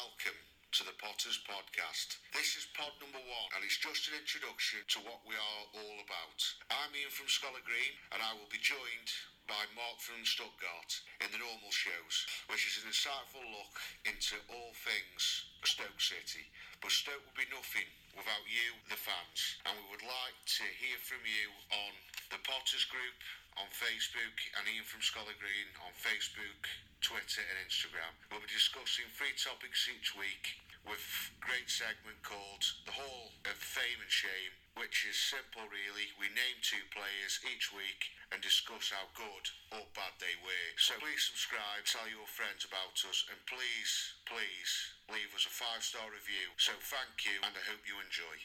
welcome to the Potters Podcast. This is pod number one, and it's just an introduction to what we are all about. I'm Ian from Scholar Green, and I will be joined by Marc from Stuttgart in the normal shows, which is an insightful look into all things Stoke City. But Stoke would be nothing without you, the fans, and we would like to hear from you on the Potters Group on Facebook and Ian from Scholar Green on Facebook, Twitter, and Instagram. We'll be three topics each week with great segment called The Hall of Fame and Shame, which is simple really. We name two players each week and discuss how good or bad they were. So please subscribe, tell your friends about us, and please, please leave us a five star review. So thank you, and I hope you enjoy.